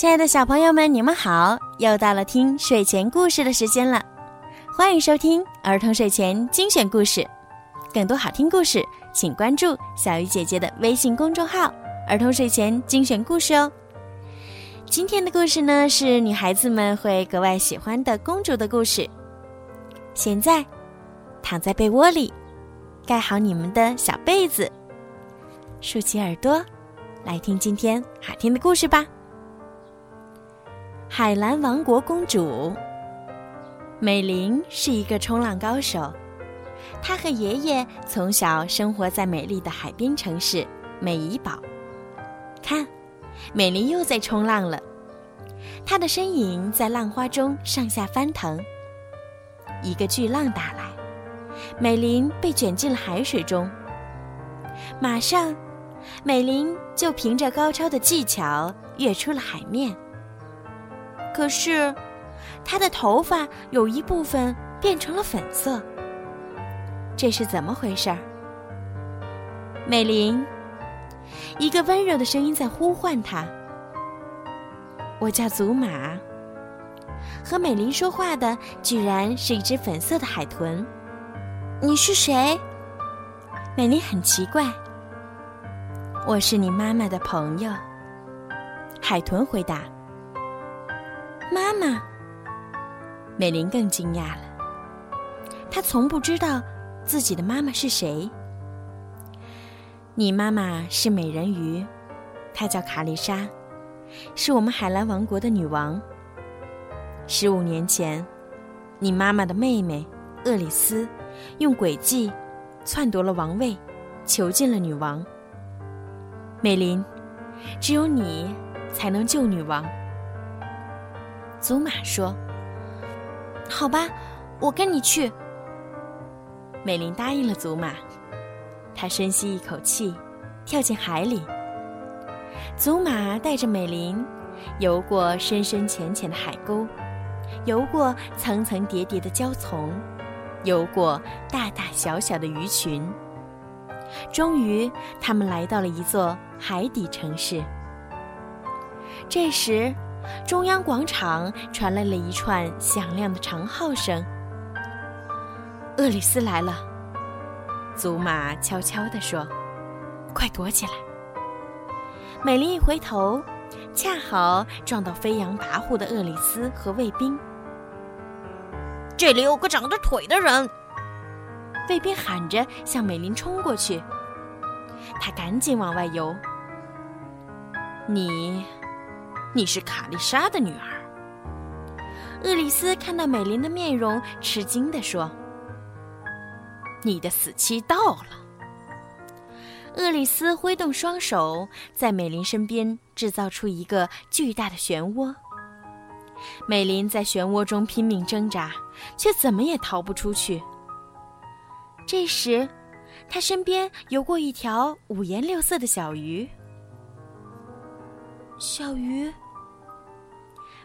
亲爱的小朋友们，你们好！又到了听睡前故事的时间了，欢迎收听儿童睡前精选故事。更多好听故事，请关注小鱼姐姐的微信公众号“儿童睡前精选故事”哦。今天的故事呢，是女孩子们会格外喜欢的公主的故事。现在，躺在被窝里，盖好你们的小被子，竖起耳朵，来听今天好听的故事吧。海蓝王国公主美玲是一个冲浪高手，她和爷爷从小生活在美丽的海滨城市美怡堡。看，美玲又在冲浪了，她的身影在浪花中上下翻腾。一个巨浪打来，美玲被卷进了海水中。马上，美玲就凭着高超的技巧跃出了海面。可是，她的头发有一部分变成了粉色。这是怎么回事儿？美玲，一个温柔的声音在呼唤她。我叫祖玛。和美玲说话的居然是一只粉色的海豚。你是谁？美玲很奇怪。我是你妈妈的朋友。海豚回答。妈妈，美玲更惊讶了。她从不知道自己的妈妈是谁。你妈妈是美人鱼，她叫卡丽莎，是我们海蓝王国的女王。十五年前，你妈妈的妹妹厄里斯用诡计篡夺了王位，囚禁了女王。美玲，只有你才能救女王。祖玛说：“好吧，我跟你去。”美玲答应了祖玛。她深吸一口气，跳进海里。祖玛带着美玲游过深深浅浅的海沟，游过层层叠叠的礁丛，游过大大小小的鱼群。终于，他们来到了一座海底城市。这时，中央广场传来了一串响亮的长号声。厄里斯来了，祖玛悄悄地说：“快躲起来！”美丽一回头，恰好撞到飞扬跋扈的厄里斯和卫兵。这里有个长着腿的人！卫兵喊着向美林冲过去，他赶紧往外游。你。你是卡丽莎的女儿。厄里斯看到美玲的面容，吃惊地说：“你的死期到了。”厄里斯挥动双手，在美玲身边制造出一个巨大的漩涡。美玲在漩涡中拼命挣扎，却怎么也逃不出去。这时，她身边游过一条五颜六色的小鱼。小鱼，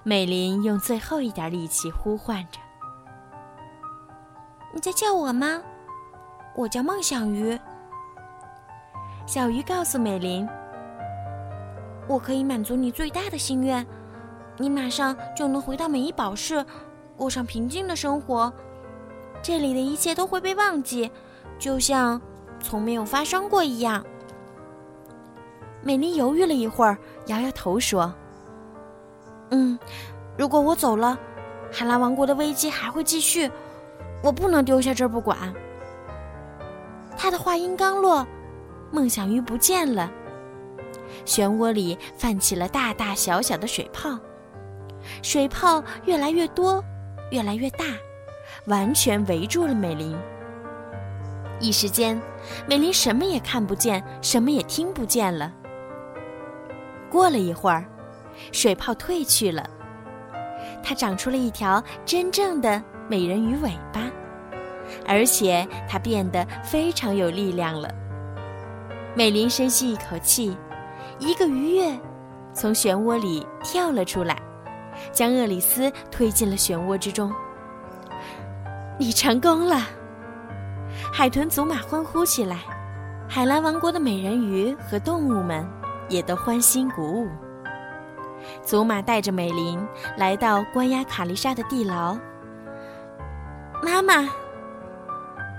美林用最后一点力气呼唤着：“你在叫我吗？我叫梦想鱼。”小鱼告诉美林：“我可以满足你最大的心愿，你马上就能回到美伊堡市，过上平静的生活。这里的一切都会被忘记，就像从没有发生过一样。”美丽犹豫了一会儿，摇摇头说：“嗯，如果我走了，海蓝王国的危机还会继续，我不能丢下这儿不管。”他的话音刚落，梦想鱼不见了。漩涡里泛起了大大小小的水泡，水泡越来越多，越来越大，完全围住了美玲。一时间，美玲什么也看不见，什么也听不见了。过了一会儿，水泡退去了，它长出了一条真正的美人鱼尾巴，而且它变得非常有力量了。美林深吸一口气，一个鱼跃，从漩涡里跳了出来，将厄里斯推进了漩涡之中。你成功了！海豚祖玛欢呼起来，海蓝王国的美人鱼和动物们。也都欢欣鼓舞。祖玛带着美琳来到关押卡丽莎的地牢。妈妈，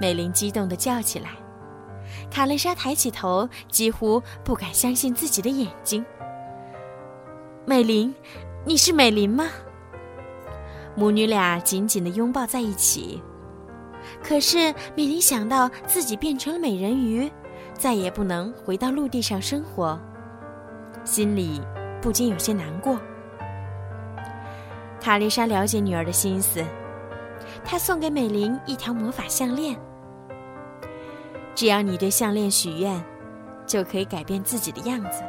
美琳激动地叫起来。卡丽莎抬起头，几乎不敢相信自己的眼睛。美琳，你是美琳吗？母女俩紧紧地拥抱在一起。可是美琳想到自己变成了美人鱼，再也不能回到陆地上生活，心里不禁有些难过。卡丽莎了解女儿的心思，她送给美琳一条魔法项链。只要你对项链许愿，就可以改变自己的样子。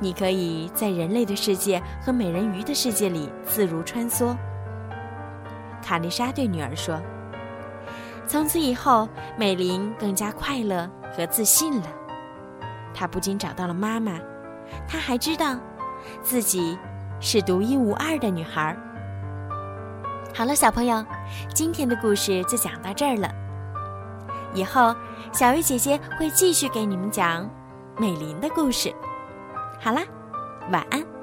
你可以在人类的世界和美人鱼的世界里自如穿梭。卡丽莎对女儿说。从此以后，美琳更加快乐和自信了。她不仅找到了妈妈，她还知道，自己是独一无二的女孩。好了，小朋友，今天的故事就讲到这儿了。以后，小鱼姐姐会继续给你们讲美林的故事。好啦，晚安。